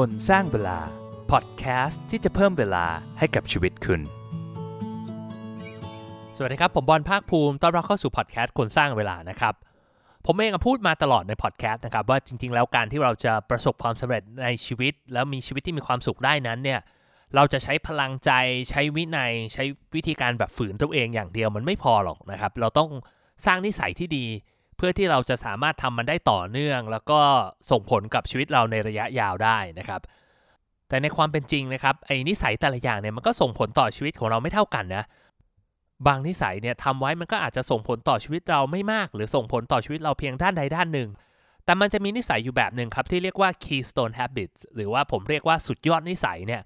คนสร้างเวลา พอดแคสต์ที่จะเพิ่มเวลาให้กับชีวิตคุณ สวัสดีครับ ผมบอลภาคภูมิ ต้อนรับเข้าสู่พอดแคสต์คนสร้างเวลานะครับ ผมเองพูดมาตลอดในพอดแคสต์นะครับว่าจริง ๆ แล้วการที่เราจะประสบความสำเร็จในชีวิต แล้วมีชีวิตที่มีความสุขได้นั้นเนี่ยเราจะใช้พลังใจใช้วินัย ใช้วิธีการแบบฝืนตัวเองอย่างเดียวมันไม่พอหรอกนะครับ เราต้องสร้างนิสัยที่ดี พื่อที่เราจะสามารถทำมันได้ต่อเนื่อง แล้วก็ส่งผลกับชีวิตเราในระยะยาวได้นะครับ แต่ในความเป็นจริงนะครับไอ้นิสัยแต่ละอย่างเนี่ยมันก็ส่งผลต่อชีวิตของเราไม่เท่ากันนะบางนิสัยเนี่ยทำไว้มันก็อาจจะส่งผลต่อชีวิตเราไม่มาก หรือส่งผลต่อชีวิตเราเพียงด้านใดด้านหนึ่ง แต่มันจะมีนิสัยอยู่แบบหนึ่งครับที่เรียกว่า keystone habits หรือว่าผมเรียกว่าสุดยอดนิสัยเนี่ย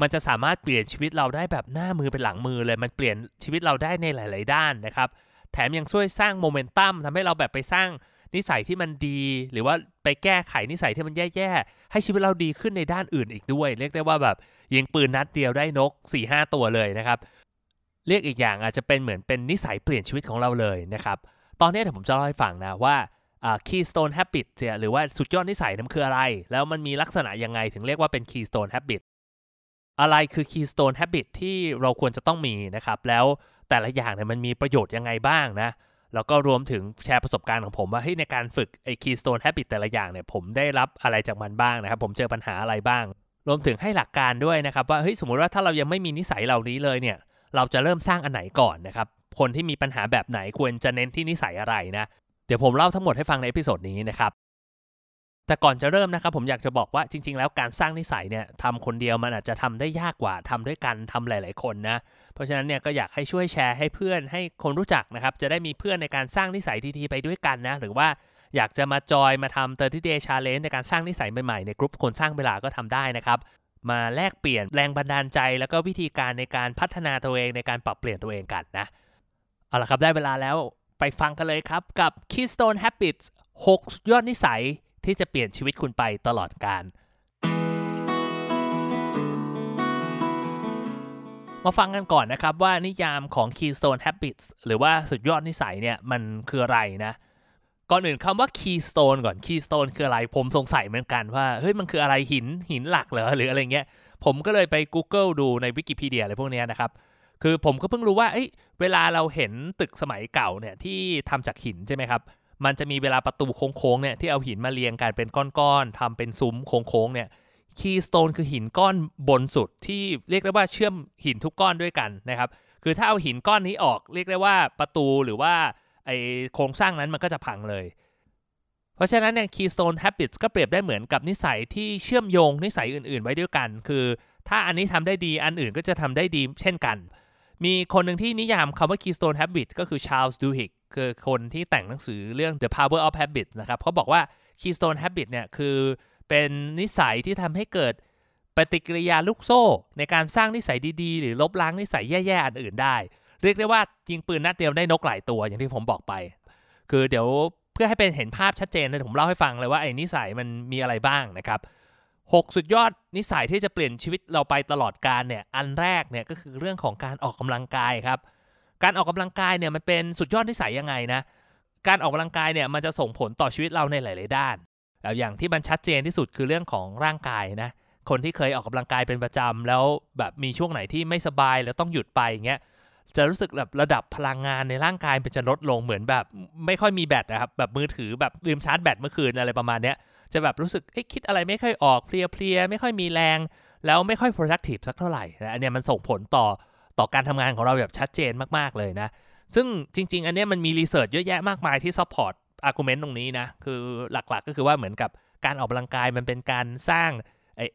มันจะสามารถเปลี่ยนชีวิตเราได้แบบหน้ามือเป็นหลังมือเลย มันเปลี่ยนชีวิตเราได้ในหลาย ๆ ด้านนะครับ แถมยังช่วยสร้างโมเมนตัมทำให้เราแบบไปสร้างนิสัยที่มันดี หรือว่าไปแก้ไขนิสัยที่มันแย่ๆ ให้ชีวิตเราดีขึ้นในด้านอื่นอีกด้วย เรียกได้ว่าแบบยิงปืนนัดเดียวได้นก 4-5 ตัวเลยนะครับเรียกอีกอย่างอาจจะเป็นเหมือนเป็นนิสัยเปลี่ยนชีวิตของเราเลยนะครับตอนนี้เดี๋ยวผมจะเล่าให้ฟังนะว่า keystone habit เนี่ยหรือว่าสุดยอดนิสัยนั้นคืออะไร แล้วมันมีลักษณะยังไงถึงเรียกว่าเป็น keystone habit อะไรคือ keystone habit ที่เราควรจะต้องมีนะครับ แล้ว แต่ละอย่างเนี่ยมันมีประโยชน์ยังไงบ้างนะแล้วก็รวมถึงแชร์ประสบการณ์ของผมว่าเฮ้ยในการฝึกไอ้ keystone habit แต่ละอย่างเนี่ยผมได้รับอะไรจากมันบ้างนะครับ ผมเจอปัญหาอะไรบ้าง รวมถึงให้หลักการด้วยนะครับว่าเฮ้ยสมมติว่าถ้าเรายังไม่มีนิสัยเหล่านี้เลยเนี่ย เราจะเริ่มสร้างอันไหนก่อนนะครับ คนที่มีปัญหาแบบไหนควรจะเน้นที่นิสัยอะไรนะ เดี๋ยวผมเล่าทั้งหมดให้ฟังใน episode นี้นะครับ แต่ก่อนจะเริ่มนะครับผมอยากจะบอกว่าจริง ๆ แล้วการสร้างนิสัยเนี่ยทำคนเดียวมันอาจจะทำได้ยากกว่าทำด้วยกันทำหลาย ๆ คนนะเพราะฉะนั้นเนี่ยก็อยากให้ช่วยแชร์ให้เพื่อนให้คนรู้จักนะครับจะได้มีเพื่อนในการสร้างนิสัยดีๆไปด้วยกันนะหรือว่าอยากจะมาจอยมาทำ30 day challenge ในการสร้างนิสัยใหม่ๆในกลุ่มคนสร้างเวลาก็ทำได้นะครับมาแลกเปลี่ยนแรงบันดาลใจ แล้วก็วิธีการในการพัฒนาตัวเองในการปรับเปลี่ยนตัวเองกันนะเอาละครับได้เวลาแล้วไปฟังกันเลยครับกับ Keystone Habits 6 ยอดนิสัย ที่จะเปลี่ยนชีวิตคุณไปตลอดกาลมาฟังกันก่อนนะครับว่านิยามของ Keystone Habits หรือว่าสุดยอดนิสัยเนี่ยมันคืออะไรนะ ก่อนอื่นคำว่า keystone ก่อน keystone คืออะไรผมสงสัยเหมือนกันว่าเฮ้ยมันคืออะไรหินหินหลักเหรอหรืออะไรเงี้ยผมก็เลยไป Google ดูในวิกิพีเดียอะไรพวกนี้นะครับ คือผมก็เพิ่งรู้ว่าเอ้ยเวลาเราเห็นตึกสมัยเก่าเนี่ยที่ทำจากหินใช่ไหมครับ มันจะมีเวลาประตูโค้งๆเนี่ยที่เอาหินมาเรียงกันเป็นก้อนๆทำเป็นซุ้มโค้งๆเนี่ย keystone คือหินก้อนบนสุดที่เรียกได้ว่าเชื่อมหินทุกก้อนด้วยกันนะครับ คือถ้าเอาหินก้อนนี้ออกเรียกได้ว่าประตูหรือว่าไอโครงสร้างนั้นมันก็จะพังเลย เพราะฉะนั้นเนี่ย keystone habits ก็เปรียบได้เหมือนกับนิสัยที่เชื่อมโยงนิสัยอื่น ๆ ไว้ด้วยกัน คือ ถ้าอันนี้ทำได้ดีอันอื่นก็จะทำได้ดีเช่นกัน มีคนหนึ่งที่นิยามคำว่า keystone habit ก็คือ Charles Duhigg คือคนที่แต่งหนังสือเรื่อง The Power of Habits นะครับเขาบอกว่า keystone habit เนี่ยคือเป็นนิสัยที่ทำให้เกิดปฏิกิริยาลูกโซ่ ในการสร้างนิสัยดีๆ หรือลบล้างนิสัยแย่ๆอันอื่นได้ เรียกได้ว่ายิงปืนนัดเดียวได้นกหลายตัวอย่างที่ผมบอกไป คือเดี๋ยวเพื่อให้เป็นเห็นภาพชัดเจนเลยผมเล่าให้ฟังเลยว่าไอ้นิสัยมันมีอะไรบ้างนะครับหกสุดยอดนิสัยที่จะเปลี่ยนชีวิตเราไปตลอดกาลเนี่ยอันแรกเนี่ยก็คือเรื่องของการออกกำลังกายครับ การออกกำลังกายเนี่ยมันเป็นสุดยอดนิสัยยังไงนะการออกกำลังกายเนี่ยมันจะส่งผลต่อชีวิตเราในหลาย ๆ ด้านแล้วอย่างที่มันชัดเจนที่สุดคือเรื่องของร่างกายนะคนที่เคยออกกำลังกายเป็นประจำแล้วแบบมีช่วงไหนที่ไม่สบายแล้วต้องหยุดไปอย่างเงี้ยจะรู้สึกแบบระดับพลังงานในร่างกายมันจะลดลงเหมือนแบบ ไม่ค่อยมีแบตนะครับแบบมือถือแบบลืมชาร์จแบตเมื่อคืนอะไรประมาณเนี้ยจะแบบรู้สึกคิดอะไรไม่ค่อยออกเพลียๆไม่ค่อยมีแรง แล้วไม่ค่อย productive สักเท่าไหร่นะอันเนี้ยมันส่งผลต่อ ต่อการทำงานของเราแบบชัดเจนมากๆเลยนะ ซึ่งจริง ๆ อันนี้มันมีรีเสิร์ชเยอะแยะมากมายที่ support argument ตรงนี้นะ คือหลักๆ ก็คือว่าเหมือนกับการออกกำลังกายมันเป็นการสร้าง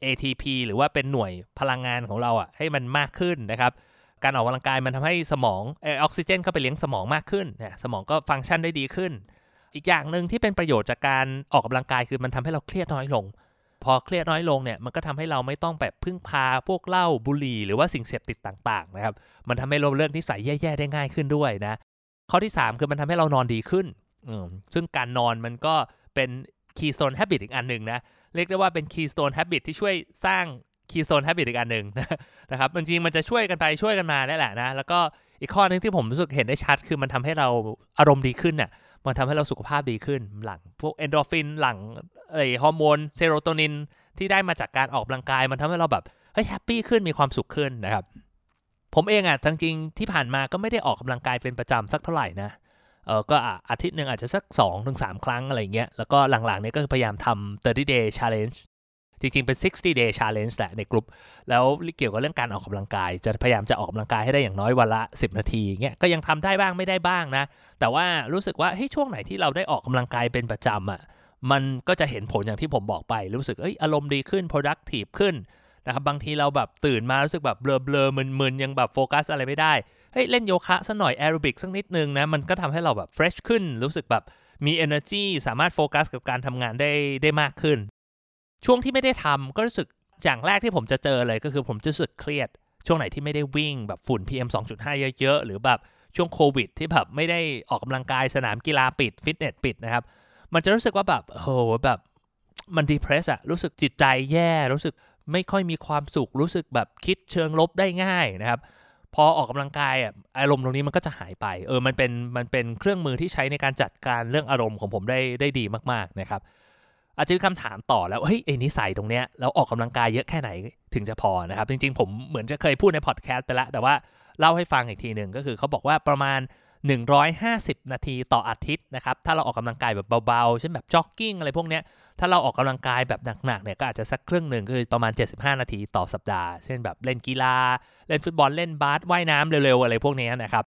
ATP หรือว่าเป็นหน่วยพลังงานของเราอะให้มันมากขึ้นนะครับ การออกกำลังกายมันทำให้สมองออกซิเจนเข้าไปเลี้ยงสมองมากขึ้นนะสมองก็ฟังก์ชันได้ดีขึ้น อีกอย่างหนึ่งที่เป็นประโยชน์จากการออกกำลังกายคือมันทำให้เราเครียดน้อยลง พอเครียดน้อยลงเนี่ยมันก็ทำให้เราไม่ต้องแบบพึ่งพาพวกเหล้าบุหรี่หรือว่าสิ่งเสพติดต่างๆนะครับมันทำให้เราเลิกนิสัยแย่ๆได้ง่ายขึ้นด้วยนะข้อที่ 3 คือมันทำให้เรานอนดีขึ้นซึ่งการนอนมันก็เป็น keystone habit อีกอันหนึ่งนะเรียกได้ว่าเป็น keystone habit ที่ช่วยสร้าง keystone habit อีกอันหนึ่งนะครับจริงๆมันจะช่วยกันไปช่วยกันมาได้แหละนะแล้วก็อีกข้อนึงที่ผมรู้สึกเห็นได้ชัด คือมันทำให้เราอารมณ์ดีขึ้นน่ะ มันทำให้เราสุขภาพดีขึ้น หลังพวกเอนโดรฟินหลังไอฮอร์โมนเซโรโทนินที่ได้มาจากการออกกำลังกาย มันทำให้เราแบบเฮ้ยแฮปปี้ขึ้นมีความสุขขึ้นนะครับ ผมเองอะจริงๆที่ผ่านมาก็ไม่ได้ออกกำลังกายเป็นประจำสักเท่าไหร่นะเออก็อาทิตย์หนึ่งอาจจะสัก2อถึงสครั้งอะไรเงี้ย แล้วก็หลังๆเนี้ยก็พยายามทำ30 day challenge จริงๆ เป็น 60 day challenge แหละในกลุ่มแล้วเกี่ยวกับเรื่องการออกกำลังกาย จะพยายามจะออกกำลังกายให้ได้อย่างน้อยวันละ 10 นาทีเงี้ยก็ยังทำได้บ้างไม่ได้บ้างนะ แต่ว่ารู้สึกว่าเฮ้ยช่วงไหนที่เราได้ออกกำลังกายเป็นประจำอะ่ะมันก็จะเห็นผลอย่างที่ผมบอกไป รู้สึกเอ้ยอารมณ์ดีขึ้น productive ขึ้นนะครับบางทีเราแบบตื่นมารู้สึกแบบเบลอเบลอมึนๆยังแบบโฟกัสอะไรไม่ได้เฮ้ยเล่นโยคะสักหน่อยแอโรบิกสักนิดนึงนะมันก็ทำให้เราแบบ fresh ขึ้น รู้สึกแบบมี energy สามารถโฟกัสกับการทำงานได้ได้มากขึ้น ช่วงที่ไม่ได้ทำก็รู้สึกอย่างแรกที่ผมจะเจอเลยก็คือผมจะรู้สึกเครียด ช่วงไหนที่ไม่ได้วิ่งแบบฝุ่น PM 2.5 เยอะๆ หรือแบบช่วงโควิด ที่แบบไม่ได้ออกกำลังกายสนามกีฬาปิดฟิตเนสปิดนะครับ มันจะรู้สึกว่าแบบโหแบบมันดีเพรสอะรู้สึกจิตใจแย่รู้สึกไม่ค่อยมีความสุขรู้สึกแบบคิดเชิงลบได้ง่ายนะครับ พอออกกำลังกายอะอารมณ์ตรงนี้มันก็จะหายไป เออมันเป็นมันเป็นเครื่องมือที่ใช้ในการจัดการเรื่องอารมณ์ของผมได้ได้ดีมากๆนะครับ อาจจะมีคำถามต่อแล้วเฮ้ยไอ้นิสัยตรงเนี้ยเราออกกำลังกายเยอะแค่ไหนถึงจะพอนะครับ จริงๆ ผมเหมือนจะเคยพูดในพอดแคสต์ไปแล้ว แต่ว่าเล่าให้ฟังอีกทีหนึ่งก็คือเขาบอกว่าประมาณ 150 นาทีต่ออาทิตย์นะครับ ถ้าเราออกกำลังกายแบบเบาๆ เช่นแบบจ็อกกิ้งอะไรพวกเนี้ย ถ้าเราออกกำลังกายแบบหนักๆ เนี่ยก็อาจจะสักครึ่งหนึ่งคือประมาณ 75 นาทีต่อสัปดาห์ เช่นแบบเล่นกีฬา เล่นฟุตบอล เล่นบาส ว่ายน้ำเร็วๆ อะไรพวกนี้นะครับ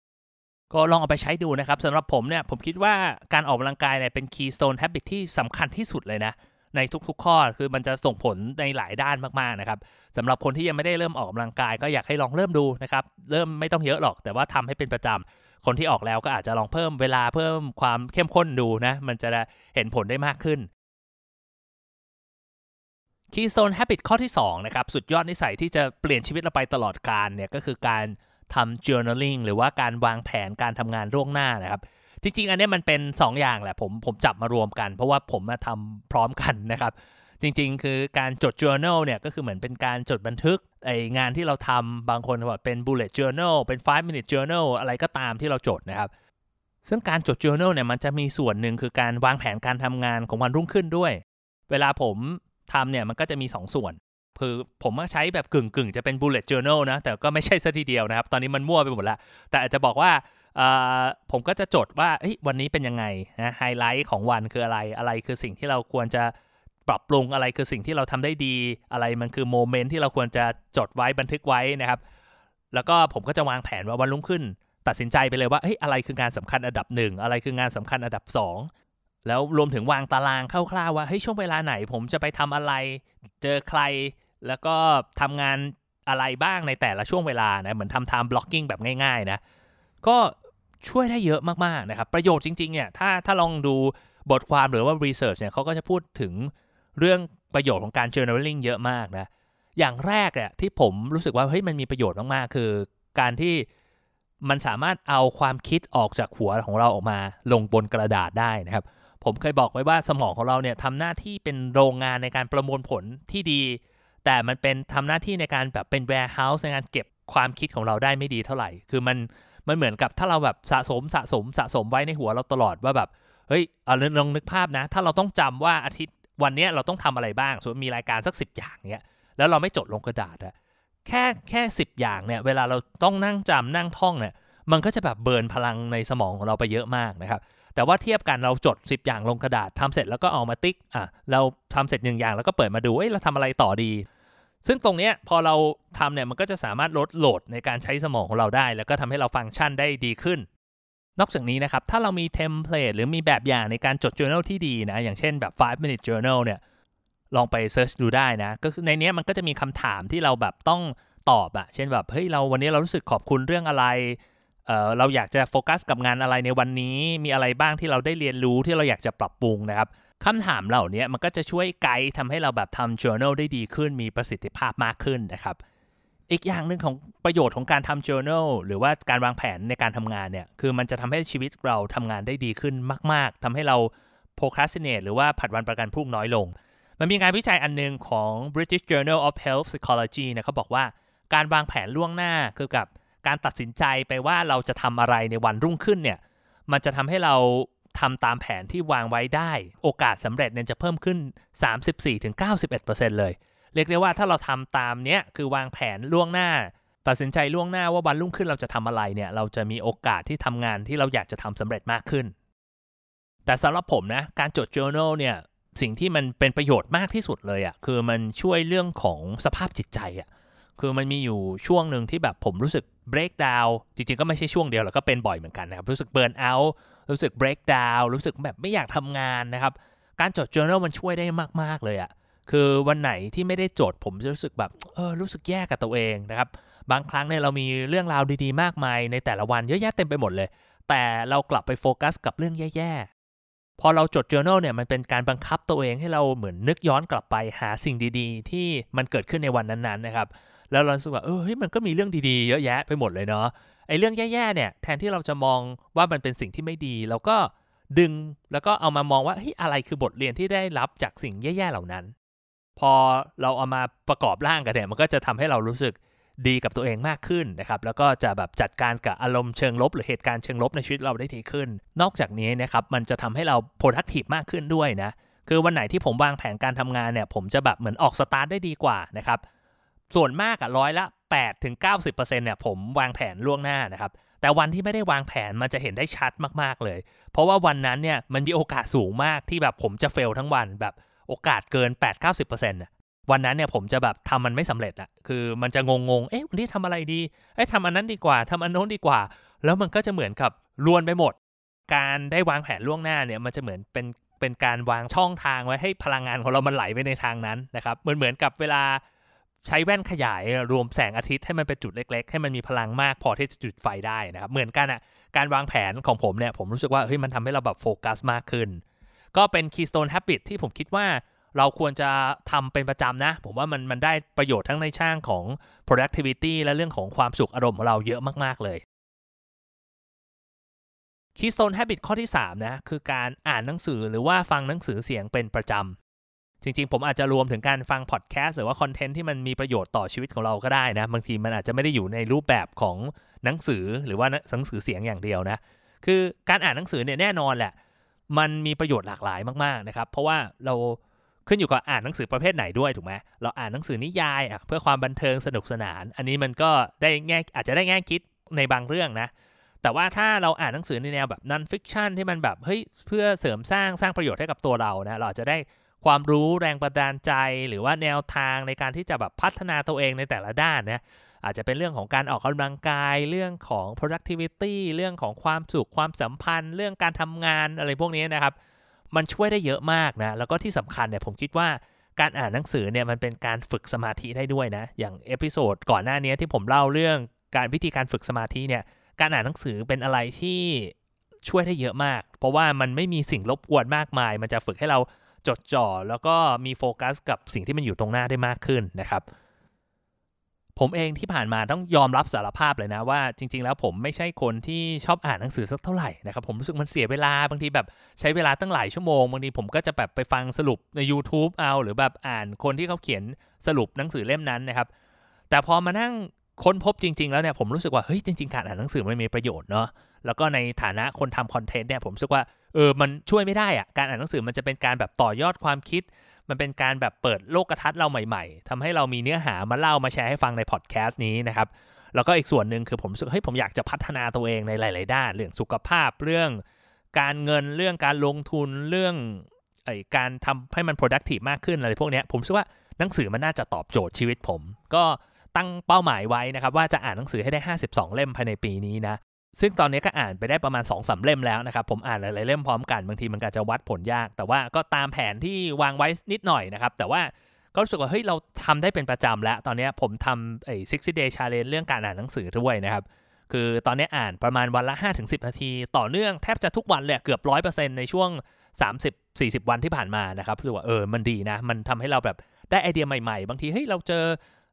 ก็ลองเอาไปใช้ดูนะครับสำหรับผมเนี่ยผมคิดว่าการออกกำลังกายเนี่ยเป็น keystone habit ที่สำคัญที่สุดเลยนะในทุกๆข้อคือมันจะส่งผลในหลายด้านมากๆนะครับสำหรับคนที่ยังไม่ได้เริ่มออกกำลังกาย ก็อยากให้ลองเริ่มดูนะครับเริ่มไม่ต้องเยอะหรอก แต่ว่าทำให้เป็นประจำคนที่ออกแล้วก็อาจจะลองเพิ่มเวลาเพิ่มความเข้มข้นดูนะมันจะเห็นผลได้มากขึ้น Keystone Habit ข้อที่2นะครับสุดยอดนิสัยที่จะเปลี่ยนชีวิตเราไปตลอดกาลเนี่ยก็คือการ ทำ journaling หรือว่าการวางแผนการทำงานล่วงหน้านะครับจริงๆ อันนี้มันเป็น 2 อย่างแหละผมผมจับมารวมกัน เพราะว่าผมมาทำพร้อมกันนะครับ จริงๆ คือการจด journal เนี่ยก็คือเหมือนเป็นการจดบันทึกไองานที่เราทำบางคนบอกเป็น bullet journal เป็น 5 minute journal อะไรก็ตามที่เราจดนะครับ ซึ่งการจด journal เนี่ยมันจะมีส่วนหนึ่งคือการวางแผนการทำงานของวันรุ่งขึ้นด้วย เวลาผมทำเนี่ยมันก็จะมี 2ส่วน คือผมก็ใช้แบบกึ่งๆจะเป็น bullet journal นะ แต่ก็ไม่ใช่ซะทีเดียวนะครับ ตอนนี้มันมั่วไปหมดล้วแต่อาจจะบอกว่าผมก็จะจดว่าวันนี้เป็นยังไงนะไฮไลท์ของวันคืออะไรอะไรคือสิ่งที่เราควรจะปรับปรุงอะไรคือสิ่งที่เราทำได้ดี อะไรมันคือโมเมนต์ที่เราควรจะจดไว้บันทึกไว้นะครับ แล้วก็ผมก็จะวางแผนว่าวันรุ่งขึ้น ตัดสินใจไปเลยว่าเฮ้ยอะไรคืองานสำคัญอันดับหนึ่งอะไรคืองานสำคัญอันดับ 2 แล้วรวมถึงวางตารางคร่าวๆว่าเฮ้ยช่วงเวลาไหน ผมจะไปทำอะไร เจอใคร แล้วก็ทำงานอะไรบ้างในแต่ละช่วงเวลานะเหมือนทำ time blocking แบบง่ายๆนะก็ช่วยได้เยอะมากๆนะครับ ประโยชน์จริงๆเนี่ยถ้าถ้าลองดูบทความหรือว่า research เนี่ยเขาก็จะพูดถึงเรื่องประโยชน์ของการ journaling เยอะมากนะอย่างแรกเนี่ยที่ผมรู้สึกว่าเฮ้ยมันมีประโยชน์มากๆคือ การที่มันสามารถเอาความคิดออกจากหัวของเราออกมาลงบนกระดาษได้นะครับ ผมเคยบอกไว้ว่าสมองของเราเนี่ยทำหน้าที่เป็นโรงงานในการประมวลผลที่ดี แต่มันเป็นทำหน้าที่ในการแบบเป็น warehouse ในการเก็บความคิดของเราได้ไม่ดีเท่าไหร่ คือมันมันเหมือนกับถ้าเราแบบสะสมสะสมสะสมไว้ในหัวเราตลอดว่าแบบเฮ้ยเอาลองนึกภาพนะ ถ้าเราต้องจำว่าอาทิตย์วันนี้เราต้องทำอะไรบ้างสมมติมีรายการสักสิบอย่างเนี้ยแล้วเราไม่จดลงกระดาษอะแค่แค่สิบอย่างเนี่ยเวลาเราต้องนั่งจำนั่งท่องเนี่ยมันก็จะแบบเบิร์นพลังในสมองของเราไปเยอะมากนะครับแต่ว่าเทียบกันเราจด 10 อย่างลงกระดาษทำเสร็จแล้วก็เอามาติ๊กอะเราทำเสร็จหนึ่งอย่างแล้วก็เปิดมาดูเอ้ยเราทำอะไรต่อดี ซึ่งตรงนี้พอเราทำเนี่ยมันก็จะสามารถลด load ในการใช้สมองของเราได้ แล้วก็ทำให้เราฟังก์ชันได้ดีขึ้น นอกจากนี้นะครับ ถ้าเรามี template หรือมีแบบอย่างในการจด journal ที่ดีนะ อย่างเช่นแบบ 5 minute journal เนี่ยลองไป search ดูได้นะ ก็คือในนี้มันก็จะมีคำถามที่เราแบบต้องตอบอะเช่นแบบเฮ้ยเราวันนี้เรารู้สึกขอบคุณเรื่องอะไรเเราอยากจะโฟกัสกับงานอะไรในวันนี้ มีอะไรบ้างที่เราได้เรียนรู้ที่เราอยากจะปรับปรุงนะครับ คำถามเหล่านี้มันก็จะช่วยไกด์ทำให้เราแบบทำ journal ได้ดีขึ้น มีประสิทธิภาพมากขึ้นนะครับ อีกอย่างหนึ่งของประโยชน์ของการทำ journal หรือว่าการวางแผนในการทำงานเนี่ย คือมันจะทำให้ชีวิตเราทำงานได้ดีขึ้นมาก ๆทำให้เรา procrastinate หรือว่าผัดวันประกันพรุ่งน้อยลง มันมีงานวิจัยอันนึงของ British Journal of Health Psychology นะเขาบอกว่าการวางแผนล่วงหน้าคือกับการตัดสินใจไปว่าเราจะทำอะไรในวันรุ่งขึ้นเนี่ย มันจะทำให้เรา ทำตามแผนที่วางไว้ได้ โอกาสสำเร็จเนี่ยจะเพิ่มขึ้น 34-91%เลย เรียกได้ว่าถ้าเราทำตามเนี้ยคือวางแผนล่วงหน้า ตัดสินใจล่วงหน้าว่าวันรุ่งขึ้นเราจะทำอะไรเนี่ยเราจะมีโอกาสที่ทำงานที่เราอยากจะทำสำเร็จมากขึ้น แต่สำหรับผมนะการจด journal เนี่ยสิ่งที่มันเป็นประโยชน์มากที่สุดเลยอะ่ะคือมันช่วยเรื่องของสภาพจิตใจอะ่ะคือมันมีอยู่ช่วงหนึ่งที่แบบผมรู้สึก break down จริงๆ ก็ไม่ใช่ช่วงเดียวหรอกก็เป็นบ่อยเหมือนกันนะครับ รู้สึก burn out รู้สึก break down รู้สึกแบบไม่อยากทำงานนะครับ การจด journal มันช่วยได้มาก ๆ เลยอะ่ะคือวันไหนที่ไม่ได้จดผมจะรู้สึกแบบเออรู้สึกแย่กับตัวเองนะครับ บางครั้งเนี่ยเรามีเรื่องราวดีๆ มากมายในแต่ละวันเยอะแยะเต็มไปหมดเลย แต่เรากลับไปโฟกัสกับเรื่องแย่ๆ พอเราจด journal เนี่ยมันเป็นการบังคับตัวเองให้เราเหมือนนึกย้อนกลับไปหาสิ่งดีๆ ที่มันเกิดขึ้นในวันนั้นๆนะครับ แล้วเราสึกว่าเออเฮ้ยมันก็มีเรื่องดีๆเยอะแยะไปหมดเลยเนาะไอ้เรื่องแย่ๆเนี่ยแทนที่เราจะมองว่ามันเป็นสิ่งที่ไม่ดีเราก็ดึงแล้วก็เอามามองว่าเฮ้ยอะไรคือบทเรียนที่ได้รับจากสิ่งแย่ๆเหล่านั้น พอเราเอามาประกอบร่างกันเนี่ยมันก็จะทำให้เรารู้สึกดีกับตัวเองมากขึ้นนะครับ แล้วก็จะแบบจัดการกับอารมณ์เชิงลบ หรือเหตุการณ์เชิงลบในชีวิตเราได้ดีขึ้น นอกจากนี้นะครับมันจะทำให้เรา productive มากขึ้นด้วยนะ คือวันไหนที่ผมวางแผนการทำงานเนี่ย ผมจะแบบเหมือนออกสตาร์ทได้ดีกว่านะครับ ส่วนมากอะร้อยละ8ถึง90%เนี่ยผมวางแผนล่วงหน้านะครับ แต่วันที่ไม่ได้วางแผนมันจะเห็นได้ชัดมากๆเลย เพราะว่าวันนั้นเนี่ยมันมีโอกาสสูงมากที่แบบผมจะเฟลทั้งวันแบบโอกาสเกิน 8-90%น่ะวันนั้นเนี่ยผมจะแบบทำมันไม่สำเร็จอะคือมันจะงงๆเอ๊ะวันนี้ทำอะไรดี เอ๊ะทำอันนั้นดีกว่าทำอันโน้นดีกว่า แล้วมันก็จะเหมือนกับรวนไปหมด การได้วางแผนล่วงหน้าเนี่ยมันจะเหมือนเป็นเป็นการวางช่องทางไว้ให้พลังงานของเรามันไหลไปในทางนั้นนะครับ เหมือนเหมือนกับเวลา ใช้แว่นขยายรวมแสงอาทิตย์ให้มันเป็นจุดเล็ก ๆ ให้มันมีพลังมากพอที่จะจุดไฟได้นะครับ เหมือนกันอะการวางแผนของผมเนี่ย ผมรู้สึกว่าเฮ้ยมันทำให้เราแบบโฟกัสมากขึ้น ก็เป็น keystone habit ที่ผมคิดว่าเราควรจะทำเป็นประจำนะ ผมว่ามันมันได้ประโยชน์ทั้งในช่างของ productivity และเรื่องของความสุขอารมณ์ของเราเยอะมากๆเลย Keystone Habit ข้อที่ 3 นะ คือการอ่านหนังสือหรือว่าฟังหนังสือเสียงเป็นประจำ จริง ๆ ผมอาจจะรวมถึงการฟังพอดแคสต์หรือว่าคอนเทนต์ที่มันมีประโยชน์ต่อชีวิตของเราก็ได้นะ บางทีมันอาจจะไม่ได้อยู่ในรูปแบบของหนังสือหรือว่าหนังสือเสียงอย่างเดียวนะ คือการอ่านหนังสือเนี่ยแน่นอนแหละ มันมีประโยชน์หลากหลายมากๆนะครับ เพราะว่าเราขึ้นอยู่กับอ่านหนังสือประเภทไหนด้วยถูกไหมเราอ่านหนังสือนิยายอะเพื่อความบันเทิงสนุกสนาน อันนี้มันก็ได้แง่อาจจะได้แง่คิดในบางเรื่องนะ แต่ว่าถ้าเราอ่านหนังสือในแนวแบบ non fiction ที่มันแบบเฮ้ยเพื่อเสริมสร้างสร้างประโยชน์ให้กับตัวเรานะเราจะได้ ความรู้แรงบันดาลใจ หรือว่าแนวทางในการที่จะแบบพัฒนาตัวเองในแต่ละด้านนะอาจจะเป็นเรื่องของการออกกำลังกายเรื่องของ productivity เรื่องของความสุขความสัมพันธ์ เรื่องการทำงานอะไรพวกนี้นะครับ มันช่วยได้เยอะมากนะ แล้วก็ที่สำคัญเนี่ยผมคิดว่าการอ่านหนังสือเนี่ยมันเป็นการฝึกสมาธิได้ด้วยนะ อย่าง episode ก่อนหน้านี้ที่ผมเล่าเรื่องการวิธีการฝึกสมาธิเนี่ยการอ่านหนังสือเป็นอะไรที่ช่วยได้เยอะมาก เพราะว่ามันไม่มีสิ่งรบกวนมากมาย มันจะฝึกให้เรา จดจ่อแล้วก็มีโฟกัสกับสิ่งที่มันอยู่ตรงหน้าได้มากขึ้นนะครับ ผมเองที่ผ่านมาต้องยอมรับสารภาพเลยนะว่าจริง ๆ แล้วผมไม่ใช่คนที่ชอบอ่านหนังสือสักเท่าไหร่นะครับผมรู้สึกมันเสียเวลาบางทีแบบใช้เวลาตั้งหลายชั่วโมงบางทีผมก็จะแบบไปฟังสรุปใน YouTube เอาหรือแบบอ่านคนที่เขาเขียนสรุปหนังสือเล่มนั้นนะครับ แต่พอมานั่งค้นพบจริง ๆ แล้วเนี่ยผมรู้สึกว่าเฮ้ยจริงๆการอ่านหนังสือมันมีประโยชน์เนาะแล้วก็ในฐานะคนทำคอนเทนต์เนี่ยผมรู้สึกว่า เออมันช่วยไม่ได้อะการอ่านหนังสือมันจะเป็นการแบบต่อยอดความคิด มันเป็นการแบบเปิดโลกทัศน์เราใหม่ๆทำให้เรามีเนื้อหามาเล่ามาแชร์ให้ฟังในพอดแคสต์นี้นะครับแล้วก็อีกส่วนหนึ่งคือผมสึกเฮ้ยผมอยากจะพัฒนาตัวเองในหลาย ๆ ด้าน เรื่องสุขภาพเรื่องการเงินเรื่องการลงทุนเรื่องไอการทำให้มัน productive มากขึ้นอะไรพวกนี้ผมคิดว่าหนังสือมันน่าจะตอบโจทย์ชีวิตผม ก็ตั้งเป้าหมายไว้นะครับว่าจะอ่านหนังสือให้ได้ 52 เล่มภายในปีนี้นะ ซึ่งตอนนี้ก็อ่านไปได้ประมาณ2อสเล่มแล้วนะครับ ผมอ่านหลายๆเล่มพร้อมกันบางทีมันก็จะวัดผลยาก แต่ว่าก็ตามแผนที่วางไว้นิดหน่อยนะครับ แต่ว่าก็รู้สึกว่าเฮ้ยเราทำได้เป็นประจำแล้ว ตอนนี้ผมทำไอ้60 day challenge เรื่องการอ่านหนังสือด้วยนะครับ คือตอนนี้อ่านประมาณวันละ 5-10 นาที ต่อเนื่องแทบจะทุกวันเลยเกือบ 100%ในช่วง 30-40 วันที่ผ่านมานะครับรู้สึกว่าเออมันดีนะ มันทำให้เราแบบได้ไอเดียใหม่ๆ บางทีเฮ้ยเราเจอ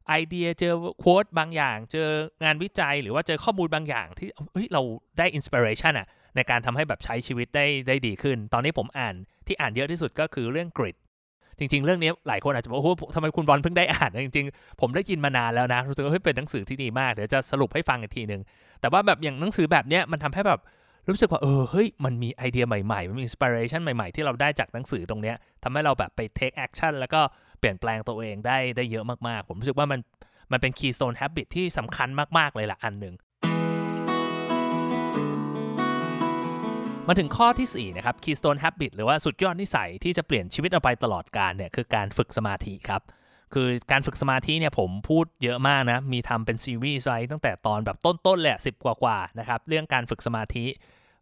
ไอเดียเจอ quote บางอย่าง เจองานวิจัยหรือว่าเจอข้อมูลบางอย่างที่เฮ้ยเราได้ inspiration อะในการทำให้แบบใช้ชีวิตได้ได้ดีขึ้น ตอนนี้ผมอ่านที่อ่านเยอะที่สุดก็คือเรื่อง Grit จริง ๆ เรื่องนี้หลายคนอาจจะบอกโอ้โหทำไมคุณบอลเพิ่งได้อ่านจริงๆ ผมได้ยินมานานแล้วนะรู้สึกว่าเฮ้ยเป็นหนังสือที่ดีมากเดี๋ยวจะสรุปให้ฟังอีกทีหนึ่งแต่ว่าแบบอย่างหนังสือแบบเนี้ยมันทำให้แบบรู้สึกว่าเออเฮ้ยมันมีไอเดียใหม่ๆ มันมี inspiration ใหม่ๆ ที่เราได้จากหนังสือตรงเนี้ยทำให้เราแบบไป take action แล้วก็ เปลี่ยนแปลงตัวเองได้ได้เยอะมากๆ ผมรู้สึกว่ามันมันเป็น keystone habit ที่สำคัญมากๆเลยละอันหนึ่งมาถึงข้อที่4นะครับ keystone habit หรือว่าสุดยอดนิสัยที่จะเปลี่ยนชีวิตเราไปตลอดกาลเนี่ยคือการฝึกสมาธิครับคือการฝึกสมาธิเนี่ยผมพูดเยอะมากนะ มีทำเป็นซีรีส์ไว้ตั้งแต่ตอนแบบต้นๆเลยสิบกว่าๆนะครับ เรื่องการฝึกสมาธิ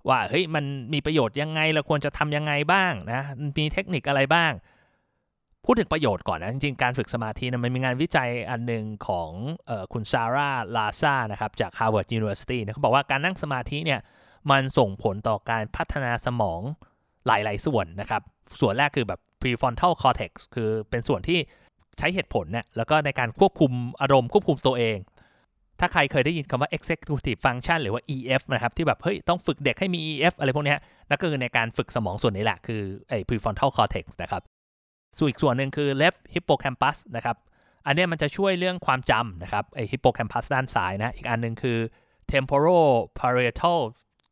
ว่าเฮ้ยมันมีประโยชน์ยังไงเราควรจะทำยังไงบ้างนะมีเทคนิคอะไรบ้าง พูดถึงประโยชน์ก่อนนะ จริงๆ การฝึกสมาธินะมันมีงานวิจัยอันหนึ่งของออคุณซาร่าลาซานะครับจาก Harvard University นะเขาบอกว่าการนั่งสมาธิเนี่ยมันส่งผลต่อการพัฒนาสมองหลาย ๆ ส่วนนะครับ ส่วนแรกคือแบบ prefrontal cortex คือเป็นส่วนที่ใช้เหตุผลเนี่ยแล้วก็ในการควบคุมอารมณ์ควบคุมตัวเอง ถ้าใครเคยได้ยินคำว่า executive function หรือว่า EF นะครับ ที่แบบเฮ้ยต้องฝึกเด็กให้มี EF อะไรพวกนี้นั่นก็คือในการฝึกสมองส่วนนี้แหละคือไอ้ prefrontal cortex นะครับ ส่วนอีกส่วนหนึ่งคือ left hippocampus นะครับ อันนี้มันจะช่วยเรื่องความจำนะครับไอ hippocampus ด้านซ้ายนะ อีกอันหนึ่งคือ temporal parietal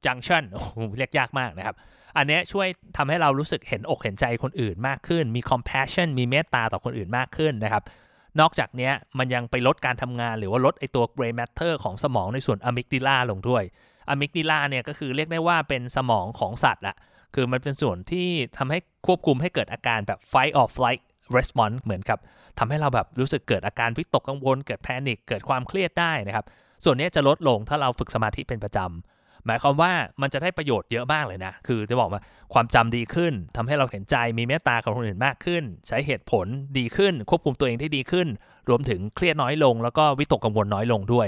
junction โอ้โหเรียกยากมากนะครับ อันนี้ช่วยทำให้เรารู้สึกเห็นอกเห็นใจคนอื่นมากขึ้น มี compassion มีเมตตาต่อคนอื่นมากขึ้นนะครับ นอกจากนี้มันยังไปลดการทำงานหรือว่าลดไอตัว gray matter ของสมองในส่วนอะมิกดิลาลงด้วยอะมิกดิลาเนี่ยก็คือเรียกได้ว่าเป็นสมองของสัตว์อะ คือมันเป็นส่วนที่ทำให้ควบคุมให้เกิดอาการแบบ fight or flight response เหมือนกับทำให้เราแบบรู้สึกเกิดอาการวิตกกังวล เกิดแพนิคเกิดความเครียดได้นะครับ ส่วนนี้จะลดลงถ้าเราฝึกสมาธิเป็นประจำหมายความว่ามันจะได้ประโยชน์เยอะมากเลยนะ คือจะบอกว่าความจำดีขึ้นทำให้เราเห็นใจมีเมตตากับคนอื่นมากขึ้น ใช้เหตุผลดีขึ้น ควบคุมตัวเองได้ดีขึ้น รวมถึงเครียดน้อยลง แล้วก็วิตกกังวลน้อยลงด้วย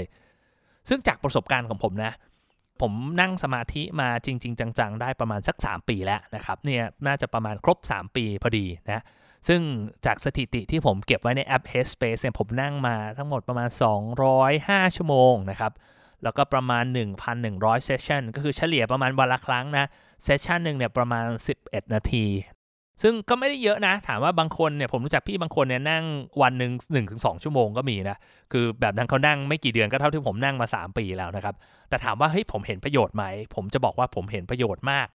ซึ่งจากประสบการณ์ของผมนะ ผมนั่งสมาธิมาจริง ๆ จัง ๆ ได้ประมาณสัก 3 ปีแล้วนะครับเนี่ยน่าจะประมาณครบ 3 ปีพอดีนะซึ่งจากสถิติที่ผมเก็บไว้ในแอป Headspace เนี่ยผมนั่งมาทั้งหมดประมาณ 205 ชั่วโมงนะครับแล้วก็ประมาณ 1,100 เซสชันก็คือเฉลี่ยประมาณวันละครั้งนะ เซสชันหนึ่งเนี่ยประมาณ 11 นาที ซึ่งก็ไม่ได้เยอะนะ ถามว่าบางคนเนี่ยผมรู้จักพี่บางคนเนี่ยนั่งวันหนึ่งหนึ่งถึงสองชั่วโมงก็มีนะ คือแบบนั้นเขานั่งไม่กี่เดือนก็เท่าที่ผมนั่งมา 3 ปีแล้วนะครับ แต่ถามว่าเฮ้ยผมเห็นประโยชน์ไหม ผมจะบอกว่าผมเห็นประโยชน์มาก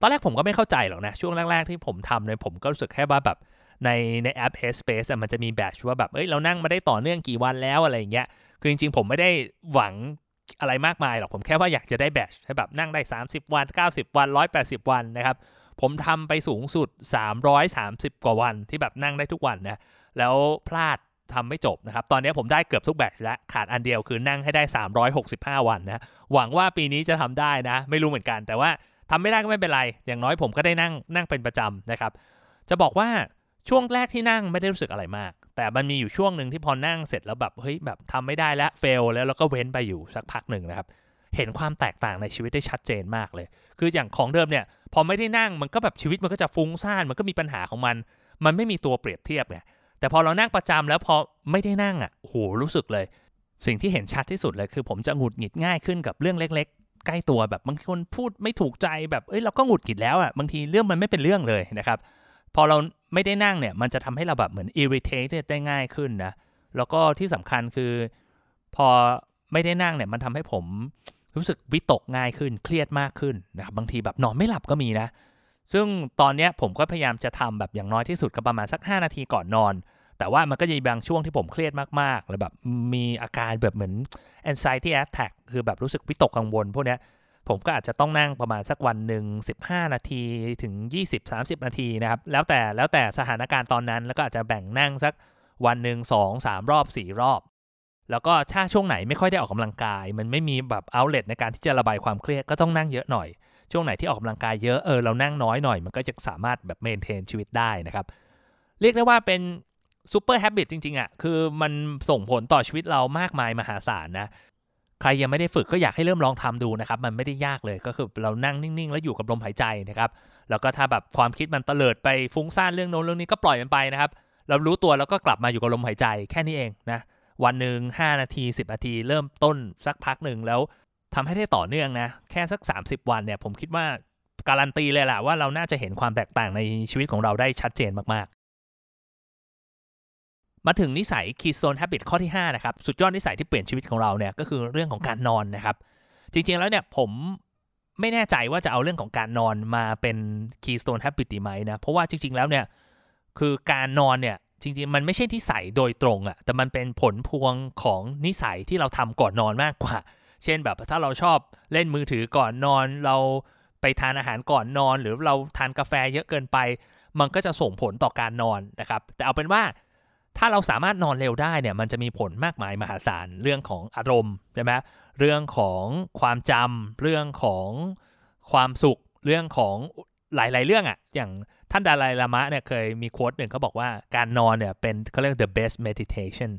ตอนแรกผมก็ไม่เข้าใจหรอกนะ ช่วงแรก ๆ ที่ผมทำเนี่ยผมก็รู้สึกแค่ว่าแบบในในแอป Headspace อะมันจะมีแบตว่าแบบเอ้ยเรานั่งมาได้ต่อเนื่องกี่วันแล้วอะไรอย่างเงี้ย คือจริงๆ ผมไม่ได้หวังอะไรมากมายหรอกผมแค่ว่าอยากจะได้แบตให้แบบนั่งได้ 30 วัน 90 วัน 180 วันนะครับ ผมทำไปสูงสุด 330 กว่าวันที่แบบนั่งได้ทุกวันนะแล้วพลาดทำไม่จบนะครับ ตอนนี้ผมได้เกือบทุกแบตแล้ว ขาดอันเดียวคือนั่งให้ได้ 365 วันนะ หวังว่าปีนี้จะทำได้นะ ไม่รู้เหมือนกัน แต่ว่าทำไม่ได้ก็ไม่เป็นไร อย่างน้อยผมก็ได้นั่งนั่งเป็นประจำนะครับ จะบอกว่าช่วงแรกที่นั่งไม่ได้รู้สึกอะไรมาก แต่มันมีอยู่ช่วงหนึ่งที่พอนั่งเสร็จแล้วแบบเฮ้ยแบบทำไม่ได้แล้วเฟลแล้วแล้วก็เว้นไปอยู่สักพักหนึ่งนะครับ เห็นความแตกต่างในชีวิตได้ชัดเจนมากเลย คืออย่างของเดิมเนี่ยพอไม่ได้นั่งมันก็แบบชีวิตมันก็จะฟุ้งซ่านมันก็มีปัญหาของมัน มันไม่มีตัวเปรียบเทียบไงแต่พอเรานั่งประจำแล้วพอไม่ได้นั่งอะโหรู้สึกเลย สิ่งที่เห็นชัดที่สุดเลยคือ ผมจะหงุดหงิดง่ายขึ้นกับเรื่องเล็ก ๆ ใกล้ตัวแบบบางคนพูดไม่ถูกใจแบบเอ้ยเราก็หงุดหงิดแล้วอะบางทีเรื่องมันไม่เป็นเรื่องเลยนะครับพอเราไม่ได้นั่งเนี่ยมันจะทำให้เราแบบเหมือน irritated ได้ง่ายขึ้นนะแล้วก็ที่สำคัญคือ พอไม่ได้นั่งเนี่ยมันทำให้ผม รู้สึกวิตกง่ายขึ้นเครียดมากขึ้นนะครับบางทีแบบนอนไม่หลับก็มีนะ ซึ่งตอนนี้ผมก็พยายามจะทำแบบอย่างน้อยที่สุดก็ประมาณสัก 5 นาทีก่อนนอน แต่ว่ามันก็จะมีบางช่วงที่ผมเครียดมากๆแล้วแบบมีอาการแบบเหมือน anxiety attack คือแบบรู้สึกวิตกกังวลพวกนี้ผมก็อาจจะต้องนั่งประมาณสักวันหนึ่ง15 นาทีถึง 20-30 นาทีนะครับ แล้วแต่แล้วแต่สถานการณ์ตอนนั้นแล้วก็อาจจะแบ่งนั่งสักวันหนึ่งสองสามรอบสี่รอบ แล้วก็ถ้าช่วงไหนไม่ค่อยได้ออกกำลังกาย มันไม่มีแบบเอาเล t ในการที่จะระบายความเครียดก็ต้องนั่งเยอะหน่อย ช่วงไหนที่ออกกำลังกายเยอะเออเรานั่งน้อยหน่อย มันก็จะสามารถแบบเมนเทนชีวิตได้นะครับ เรียกได้ว่าเป็นซูเปอร์แฮบิตจริง ๆอะ่ะคือมันส่งผลต่อชีวิตเรามากมายมหาศาลนะใครยังไม่ได้ฝึกก็อยากให้เริ่มลองทำดูนะครับ มันไม่ได้ยากเลยก็คือเรานั่งนิ่งๆ แล้วอยู่กับลมหายใจนะครับ แล้วก็ถ้าแบบความคิดมันเตลิดไปฟุ้งซ่านเรื่องโน้นเรื่องนี้ก็ปล่อยมันไปนะครับ เรารู้ตัวแล้วก็กลับมาอยู่กับลมหายใจแค่นี้เองนะ วันหนึ่ง5 นาที 10 นาที เริ่มต้นสักพักหนึ่งแล้วทำให้ได้ต่อเนื่องนะ แค่สัก 30 วันเนี่ยผมคิดว่าการันตีเลยแหละว่าเราน่าจะเห็นความแตกต่างในชีวิตของเราได้ชัดเจนมากๆ มาถึงนิสัย Keystone Habit ข้อที่ 5 นะครับ สุดยอดนิสัยที่เปลี่ยนชีวิตของเราเนี่ยก็คือเรื่องของการนอนนะครับ จริงๆแล้วเนี่ยผมไม่แน่ใจว่าจะเอาเรื่องของการนอนมาเป็น keystone habit ดีไหมนะ เพราะว่าจริงๆแล้วเนี่ยคือการนอนเนี่ย จริงๆ มันไม่ใช่ที่ใส่โดยตรงอะ่ะแต่มันเป็นผลพวงของนิสัยที่เราทำก่อนนอนมากกว่า เช่นแบบถ้าเราชอบเล่นมือถือก่อนนอนเราไปทานอาหารก่อนนอน หรือเราทานกาแฟเยอะเกินไป มันก็จะส่งผลต่อการนอนนะครับ แต่เอาเป็นว่าถ้าเราสามารถนอนเร็วได้เนี่ยมันจะมีผลมากมายมหาศาลเรื่องของอารมณ์ใช่ไหมเรื่องของความจำเรื่องของความสุข เรื่องของหลาย ๆ เรื่องอะ่ะอย่าง ท่านดาลายลามะเนี่ยเคยมีโค้ดหนึ่งเขาบอกว่าการนอนเนี่ยเป็นเขาเรียก the best meditation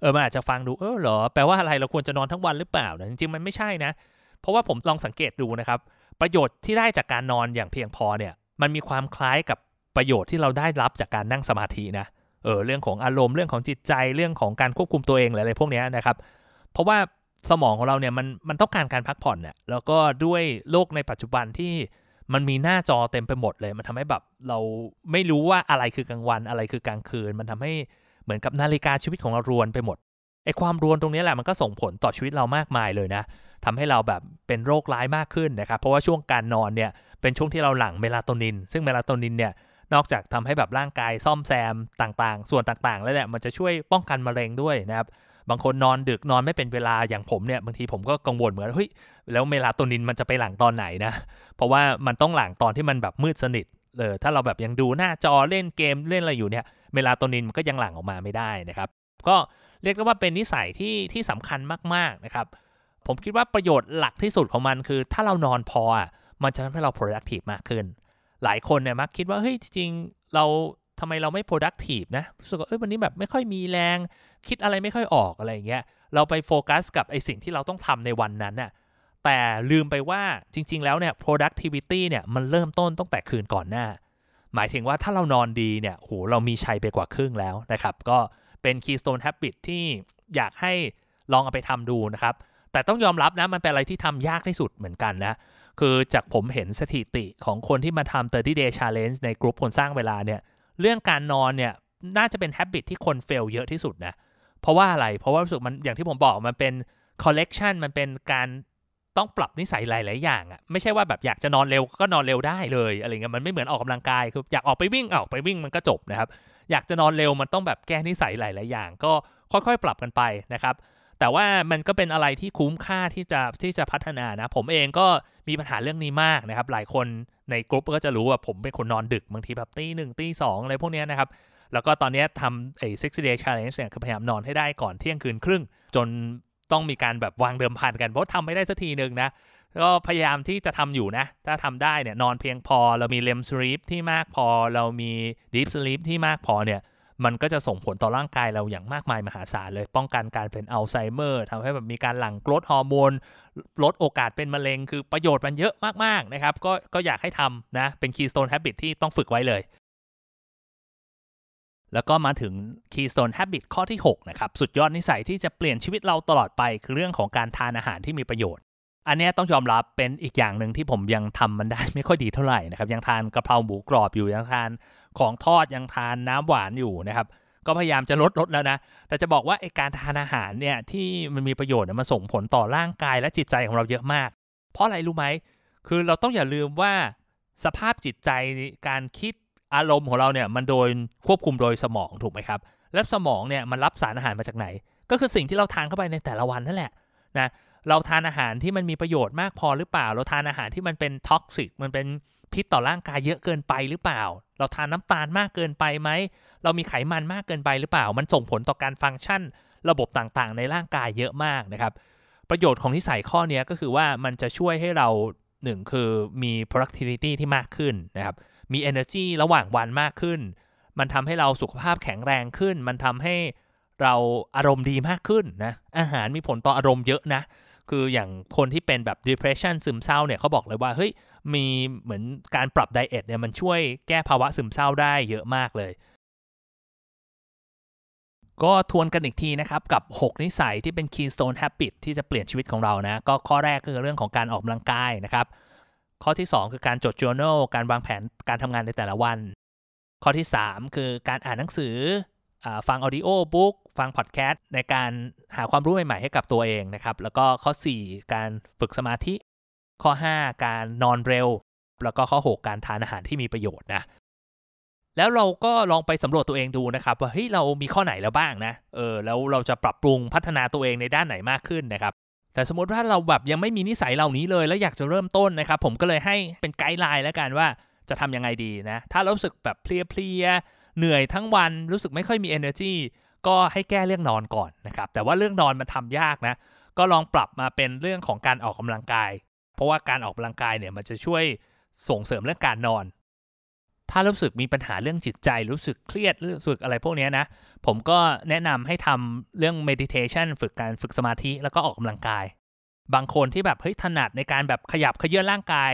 เออมันอาจจะฟังดูเออเหรอ แปลว่าอะไรเราควรจะนอนทั้งวันหรือเปล่าจริงๆมันไม่ใช่นะ เพราะว่าผมลองสังเกตดูนะครับ ประโยชน์ที่ได้จากการนอนอย่างเพียงพอเนี่ยมันมีความคล้ายกับประโยชน์ที่เราได้รับจากการนั่งสมาธินะเออเรื่องของอารมณ์เรื่องของจิตใจเรื่องของการควบคุมตัวเองอะไรพวกนี้นะครับเพราะว่าสมองของเราเนี่ยมันมันต้องการการพักผ่อนเนี่ยแล้วก็ด้วยโลกในปัจจุบันที่ มันมีหน้าจอเต็มไปหมดเลย มันทำให้แบบเราไม่รู้ว่าอะไรคือกลางวันอะไรคือกลางคืน มันทำให้เหมือนกับนาฬิกาชีวิตของเรารวนไปหมดไอ้ความรวนตรงนี้แหละมันก็ส่งผลต่อชีวิตเรามากมายเลยนะทำให้เราแบบเป็นโรคร้ายมากขึ้นนะครับ เพราะว่าช่วงการนอนเนี่ยเป็นช่วงที่เราหลั่งเมลาโทนิน ซึ่งเมลาโทนินเนี่ยนอกจากทำให้แบบร่างกายซ่อมแซมต่างๆ ส่วนต่างๆ แล้วเนี่ยมันจะช่วยป้องกันมะเร็งด้วยนะครับ บางคนนอนดึกนอนไม่เป็นเวลาอย่างผมเนี่ยบางทีผมก็กังวลเหมือนเฮ้ยแล้วเมลาโทนินมันจะไปหลังตอนไหนนะ เพราะว่ามันต้องหลังตอนที่มันแบบมืดสนิทเลยถ้าเราแบบยังดูหน้าจอเล่นเกมเล่นอะไรอยู่เนี่ยเมลาโทนินมันก็ยังหลั่งออกมาไม่ได้นะครับ ก็เรียกได้ว่าเป็นนิสัยที่ที่สำคัญมากๆนะครับ ผมคิดว่าประโยชน์หลักที่สุดของมันคือ ถ้าเรานอนพอมันจะทำให้เรา productive มากขึ้น หลายคนเนี่ยมักคิดว่าเฮ้ยจริงเรา ทำไมเราไม่ productive นะรู้สึกว่าเอ้ยวันนี้แบบไม่ค่อยมีแรง คิดอะไรไม่ค่อยออกอะไรอย่างเงี้ยเราไปโฟกัสกับไอสิ่งที่เราต้องทำในวันนั้นน่ะแต่ลืมไปว่าจริง ๆ แล้วเนี่ย productivity เนี่ยมันเริ่มต้นตั้งแต่คืนก่อนหน้า หมายถึงว่าถ้าเรานอนดีเนี่ยโหเรามีชัยไปกว่าครึ่งแล้วนะครับ ก็เป็น keystone habit ที่อยากให้ลองเอาไปทำดูนะครับ แต่ต้องยอมรับนะมันเป็นอะไรที่ทำยากที่สุดเหมือนกันนะ คือจากผมเห็นสถิติของคนที่มาทำ30 day challenge ในกลุ่มคนสร้างเวลาเนี่ย เรื่องการนอนเนี่ยน่าจะเป็น habit ที่คนเฟลเยอะที่สุดนะ เพราะว่าอะไร เพราะว่ารู้สึกมันอย่างที่ผมบอกมันเป็น collection มันเป็นการต้องปรับนิสัยหลาย ๆ อย่างอะ่ะไม่ใช่ว่าแบบอยากจะนอนเร็วก็นอนเร็วได้เลยอะไรเงี้ยมันไม่เหมือนออกกำลังกายคืออยากออกไปวิ่งออกไปวิ่งมันก็จบนะครับ อยากจะนอนเร็วมันต้องแบบแก้นิสัยหลาย ๆ อย่าง ก็ค่อย ๆ ปรับกันไปนะครับแต่ว่ามันก็เป็นอะไรที่คุ้มค่าที่จะที่จะพัฒนานะ ผมเองก็มีปัญหาเรื่องนี้มากนะครับ หลายคน ในกลุ่มก็จะรู้ว่าผมเป็นคนนอนดึกบางทีแบบตีหนึ่งตีสองอะไรพวกนี้นะครับ แล้วก็ตอนนี้ทำไอ้60 day challenge เนี่ยคือพยายามนอนให้ได้ก่อนเที่ยงคืนครึ่ง จนต้องมีการแบบวางเดิมพันกันเพราะทำไม่ได้สักทีหนึ่งนะก็พยายามที่จะทำอยู่นะ ถ้าทำได้เนี่ยนอนเพียงพอเรามีเลมสลีปที่มากพอเรามีดีฟสลีปที่มากพอเนี่ย มันก็จะส่งผลต่อร่างกายเราอย่างมากมายมหาศาลเลย ป้องกันการเป็นอัลไซเมอร์ทำให้แบบมีการหลั่งกรดฮอร์โมน ลดโอกาสเป็นมะเร็ง คือประโยชน์มันเยอะมาก ๆ นะครับ ก็ก็อยากให้ทำนะ เป็น Keystone Habit ที่ต้องฝึกไว้เลย แล้วก็มาถึง Keystone Habit ข้อที่ 6 นะครับ สุดยอดนิสัยที่จะเปลี่ยนชีวิตเราตลอดไป คือเรื่องของการทานอาหารที่มีประโยชน์ อันนี้ต้องยอมรับเป็นอีกอย่างหนึ่งที่ผมยังทำมันได้ไม่ค่อยดีเท่าไหร่นะครับ ยังทานกระเพราหมูกรอบอยู่ยังทานของทอดยังทานน้ำหวานอยู่นะครับ ก็พยายามจะลดลดแล้วนะ แต่จะบอกว่าไอการทานอาหารเนี่ยที่มันมีประโยชน์มันส่งผลต่อร่างกายและจิตใจของเราเยอะมาก เพราะอะไรรู้ไหมคือเราต้องอย่าลืมว่าสภาพจิตใจการคิดอารมณ์ของเราเนี่ยมันโดยควบคุมโดยสมองถูกไหมครับ และสมองเนี่ยมันรับสารอาหารมาจากไหน ก็คือสิ่งที่เราทานเข้าไปในแต่ละวันนั่นแหละนะ เราทานอาหารที่มันมีประโยชน์มากพอหรือเปล่า เราทานอาหารที่มันเป็น toxic มันเป็นพิษต่อร่างกายเยอะเกินไปหรือเปล่า เราทานน้ำตาลมากเกินไปไหม เรามีไขมันมากเกินไปหรือเปล่า มันส่งผลต่อการฟังก์ชัน ระบบต่างๆ ในร่างกายเยอะมากนะครับ ประโยชน์ของนิสัยข้อนี้ก็คือว่ามันจะช่วยให้เราหนึ่งคือมี productivity ที่มากขึ้นนะครับ มี energy ระหว่างวันมากขึ้น มันทำให้เราสุขภาพแข็งแรงขึ้น มันทำให้เราอารมณ์ดีมากขึ้นนะ อาหารมีผลต่ออารมณ์เยอะนะ คืออย่างคนที่เป็นแบบ depression ซึมเศร้าเนี่ยเขาบอกเลยว่าเฮ้ยมีเหมือนการปรับไดเอทเนี่ยมันช่วยแก้ภาวะซึมเศร้าได้เยอะมากเลย ก็ทวนกันอีกทีนะครับ กับ 6 นิสัยที่เป็น keystone habit ที่จะเปลี่ยนชีวิตของเรานะ ก็ข้อแรกคือเรื่องของการออกกำลังกายนะครับ ข้อที่ 2 คือการจด journal การวางแผนการทำงานในแต่ละวัน ข้อที่ 3 คือการอ่านหนังสืออ ฟังออดิโอบุ๊กฟังพอดแคสต์ในการหาความรู้ใหม่ ๆ ให้กับตัวเองนะครับ แล้วก็ข้อ 4 การฝึกสมาธิ ข้อ 5 การนอนเร็ว แล้วก็ข้อ 6 การทานอาหารที่มีประโยชน์นะแล้วเราก็ลองไปสำรวจตัวเองดูนะครับว่าเฮ้ยเรามีข้อไหนแล้วบ้างนะเออแล้วเราจะปรับปรุงพัฒนาตัวเองในด้านไหนมากขึ้นนะครับแต่สมมติว่าเราแบบยังไม่มีนิสัยเหล่านี้เลยแล้วอยากจะเริ่มต้นนะครับ ผมก็เลยให้เป็นไกด์ไลน์แล้วกันว่าจะทำยังไงดีนะ ถ้ารู้สึกแบบเพลียๆ เหนื่อยทั้งวันรู้สึกไม่ค่อยมี energy ก็ให้แก้เรื่องนอนก่อนนะครับ แต่ว่าเรื่องนอนมันทำยากนะ ก็ลองปรับมาเป็นเรื่องของการออกกำลังกาย เพราะว่าการออกกำลังกายเนี่ยมันจะช่วยส่งเสริมเรื่องการนอน ถ้ารู้สึกมีปัญหาเรื่องจิตใจ รู้สึกเครียดรู้สึกอะไรพวกนี้นะ ผมก็แนะนำให้ทำเรื่อง meditation ฝึกการฝึกสมาธิแล้วก็ออกกำลังกาย บางคนที่แบบเฮ้ยถนัดในการแบบขยับขยื่นร่างกาย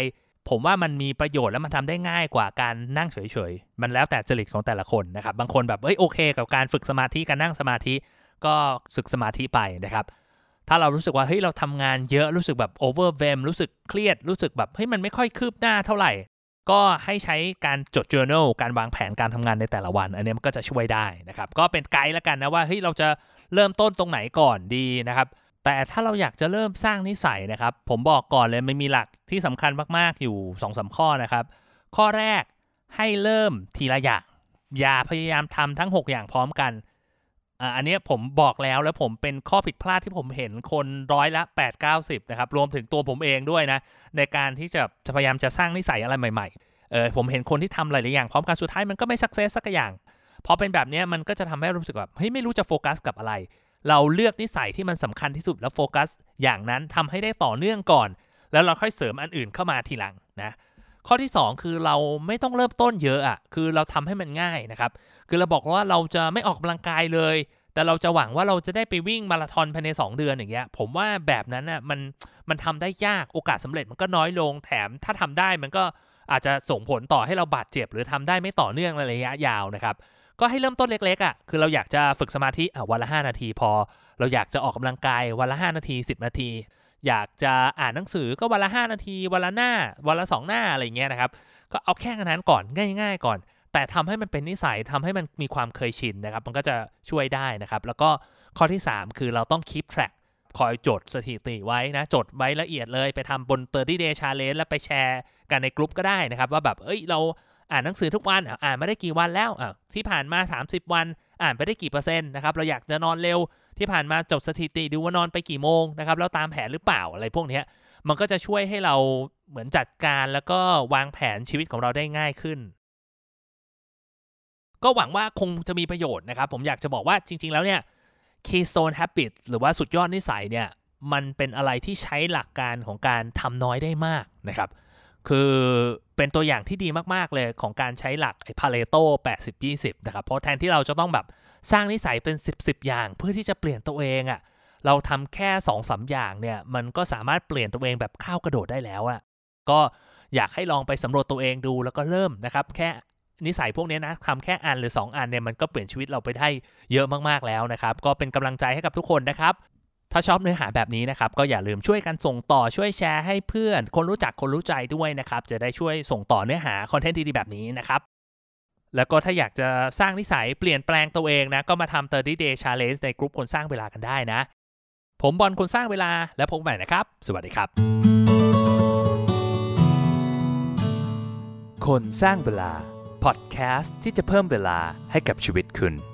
ผมว่ามันมีประโยชน์และมันทำได้ง่ายกว่าการนั่งเฉยๆ มันแล้วแต่จริตของแต่ละคนนะครับ บางคนแบบเอ้ยโอเค กับการฝึกสมาธิการนั่งสมาธิก็ฝึกสมาธิไปนะครับ ถ้าเรารู้สึกว่าเฮ้ยเราทำงานเยอะรู้สึกแบบ overwhelm รู้สึกเครียดรู้สึกแบบเฮ้ยมันไม่ค่อยคืบหน้าเท่าไหร่ ก็ให้ใช้การจด journal การวางแผนการทำงานในแต่ละวัน อันนี้มันก็จะช่วยได้นะครับ ก็เป็นไกด์แล้วกันนะว่าเฮ้ยเราจะเริ่มต้นตรงไหนก่อนดีนะครับ แต่ถ้าเราอยากจะเริ่มสร้างนิสัยนะครับ ผมบอกก่อนเลยมันมีหลักที่สำคัญมากๆอยู่2อสข้อนะครับ ข้อแรกให้เริ่มทีละอย่าง อย่าพยายามทำทั้ง 6 อย่างพร้อมกันอันนี้ผมบอกแล้วแล้วผมเป็นข้อผิดพลาดที่ผมเห็นคนร้อยละ 8 90นะครับรวมถึงตัวผมเองด้วยนะ ในการที่จะจะพยายามจะสร้างนิสัยอะไรใหม่ๆเออผมเห็นคนที่ทำหลายๆอย่างพร้อมกันสุดท้ายมันก็ไม่สักเซสสักอย่างพอเป็นแบบนี้มันก็จะทำให้รู้สึกแบบเฮ้ยไม่รู้จะโฟกัสกับอะไร เราเลือกนิสัยที่มันสำคัญที่สุดแล้วโฟกัส อย่างนั้นทำให้ได้ต่อเนื่องก่อน แล้วเราค่อยเสริมอันอื่นเข้ามาทีหลังนะข้อที่ 2 คือเราไม่ต้องเริ่มต้นเยอะอะ่ะคือเราทำให้มันง่ายนะครับคือเราบอกว่าเราจะไม่ออกกำลังกายเลย แต่เราจะหวังว่าเราจะได้ไปวิ่งมาราธอนภายใน 2 เดือนอย่างเงี้ยผมว่าแบบนั้นน่ะมันมันทำได้ยากโอกาสสาเร็จมันก็น้อยลงแถมถ้าทำได้มันก็อาจจะส่งผลต่อให้เราบาดเจ็บ หรือทำได้ไม่ต่อเนื่องในระยะยาวนะครับ ก็ให้เริ่มต้นเล็กๆอะ คือเราอยากจะฝึกสมาธิอะวันละ 5 นาทีพอ เราอยากจะออกกำลังกายวันละ 5 นาที 10 นาที อยากจะอ่านหนังสือก็วันละ 5 นาที วันละหน้า วันละ 2 หน้าอะไรเงี้ยนะครับ ก็เอาแค่นั้นก่อนง่าย ๆ ก่อน แต่ทำให้มันเป็นนิสัยทำให้มันมีความเคยชินนะครับ มันก็จะช่วยได้นะครับ แล้วก็ข้อที่ 3 คือเราต้อง keep track คอยจดสถิติไว้นะ จดไว้ละเอียดเลยไปทำบน 30 day challenge แล้วไปแชร์กันในกลุ่มก็ได้นะครับ ว่าแบบ เอ้ยเรา อ่านหนังสือทุกวันอ่านมาได้กี่วันแล้วที่ผ่านมา 30 วัน อ่านไปได้กี่เปอร์เซ็นต์นะครับเราอยากจะนอนเร็วที่ผ่านมาจดสถิติดูว่านอนไปกี่โมงนะครับแล้วตามแผนหรือเปล่าอะไรพวกนี้มันก็จะช่วยให้เราเหมือนจัดการแล้วก็วางแผนชีวิตของเราได้ง่ายขึ้น ก็หวังว่าคงจะมีประโยชน์นะครับ ผมอยากจะบอกว่าจริง ๆ แล้วเนี่ย Keystone Habit หรือว่าสุดยอดนิสัยเนี่ยมันเป็นอะไรที่ใช้หลักการของการทำน้อยได้มากนะครับ คือเป็นตัวอย่างที่ดีมาก ๆ เลยของการใช้หลักไอ้พาเลโต้80-20 นะครับ เพราะแทนที่เราจะต้องแบบสร้างนิสัยเป็น 10 10 อย่าง เพื่อที่จะเปลี่ยนตัวเองอะ่ะเราทำแค่2อสอย่างเนี่ย มันก็สามารถเปลี่ยนตัวเองแบบข้าวกระโดดได้แล้วอะ่ะก็อยากให้ลองไปสำรวจตัวเองดูแล้วก็เริ่มนะครับ แค่นิสัยพวกนี้นะทำแค่อันหรือ 2 อันเนี่ยมันก็เปลี่ยนชีวิตเราไปได้เยอะมากๆแล้วนะครับ ก็เป็นกำลังใจให้กับทุกคนนะครับ ถ้าชอบเนื้อหาแบบนี้นะครับ ก็อย่าลืมช่วยกันส่งต่อช่วยแชร์ให้เพื่อน คนรู้จักคนรู้ใจด้วยนะครับ จะได้ช่วยส่งต่อเนื้อหาคอนเทนต์ดีๆแบบนี้นะครับแล้วก็ถ้าอยากจะสร้างนิสัยเปลี่ยนแปลงตัวเองนะ ก็มาทำ 30 day challenge ในกลุ่มคนสร้างเวลากันได้นะ ผมบอลคนสร้างเวลาแล้วพบกันใหม่นะครับ สวัสดีครับ คนสร้างเวลา พอดแคสต์ที่จะเพิ่มเวลาให้กับชีวิตคุณ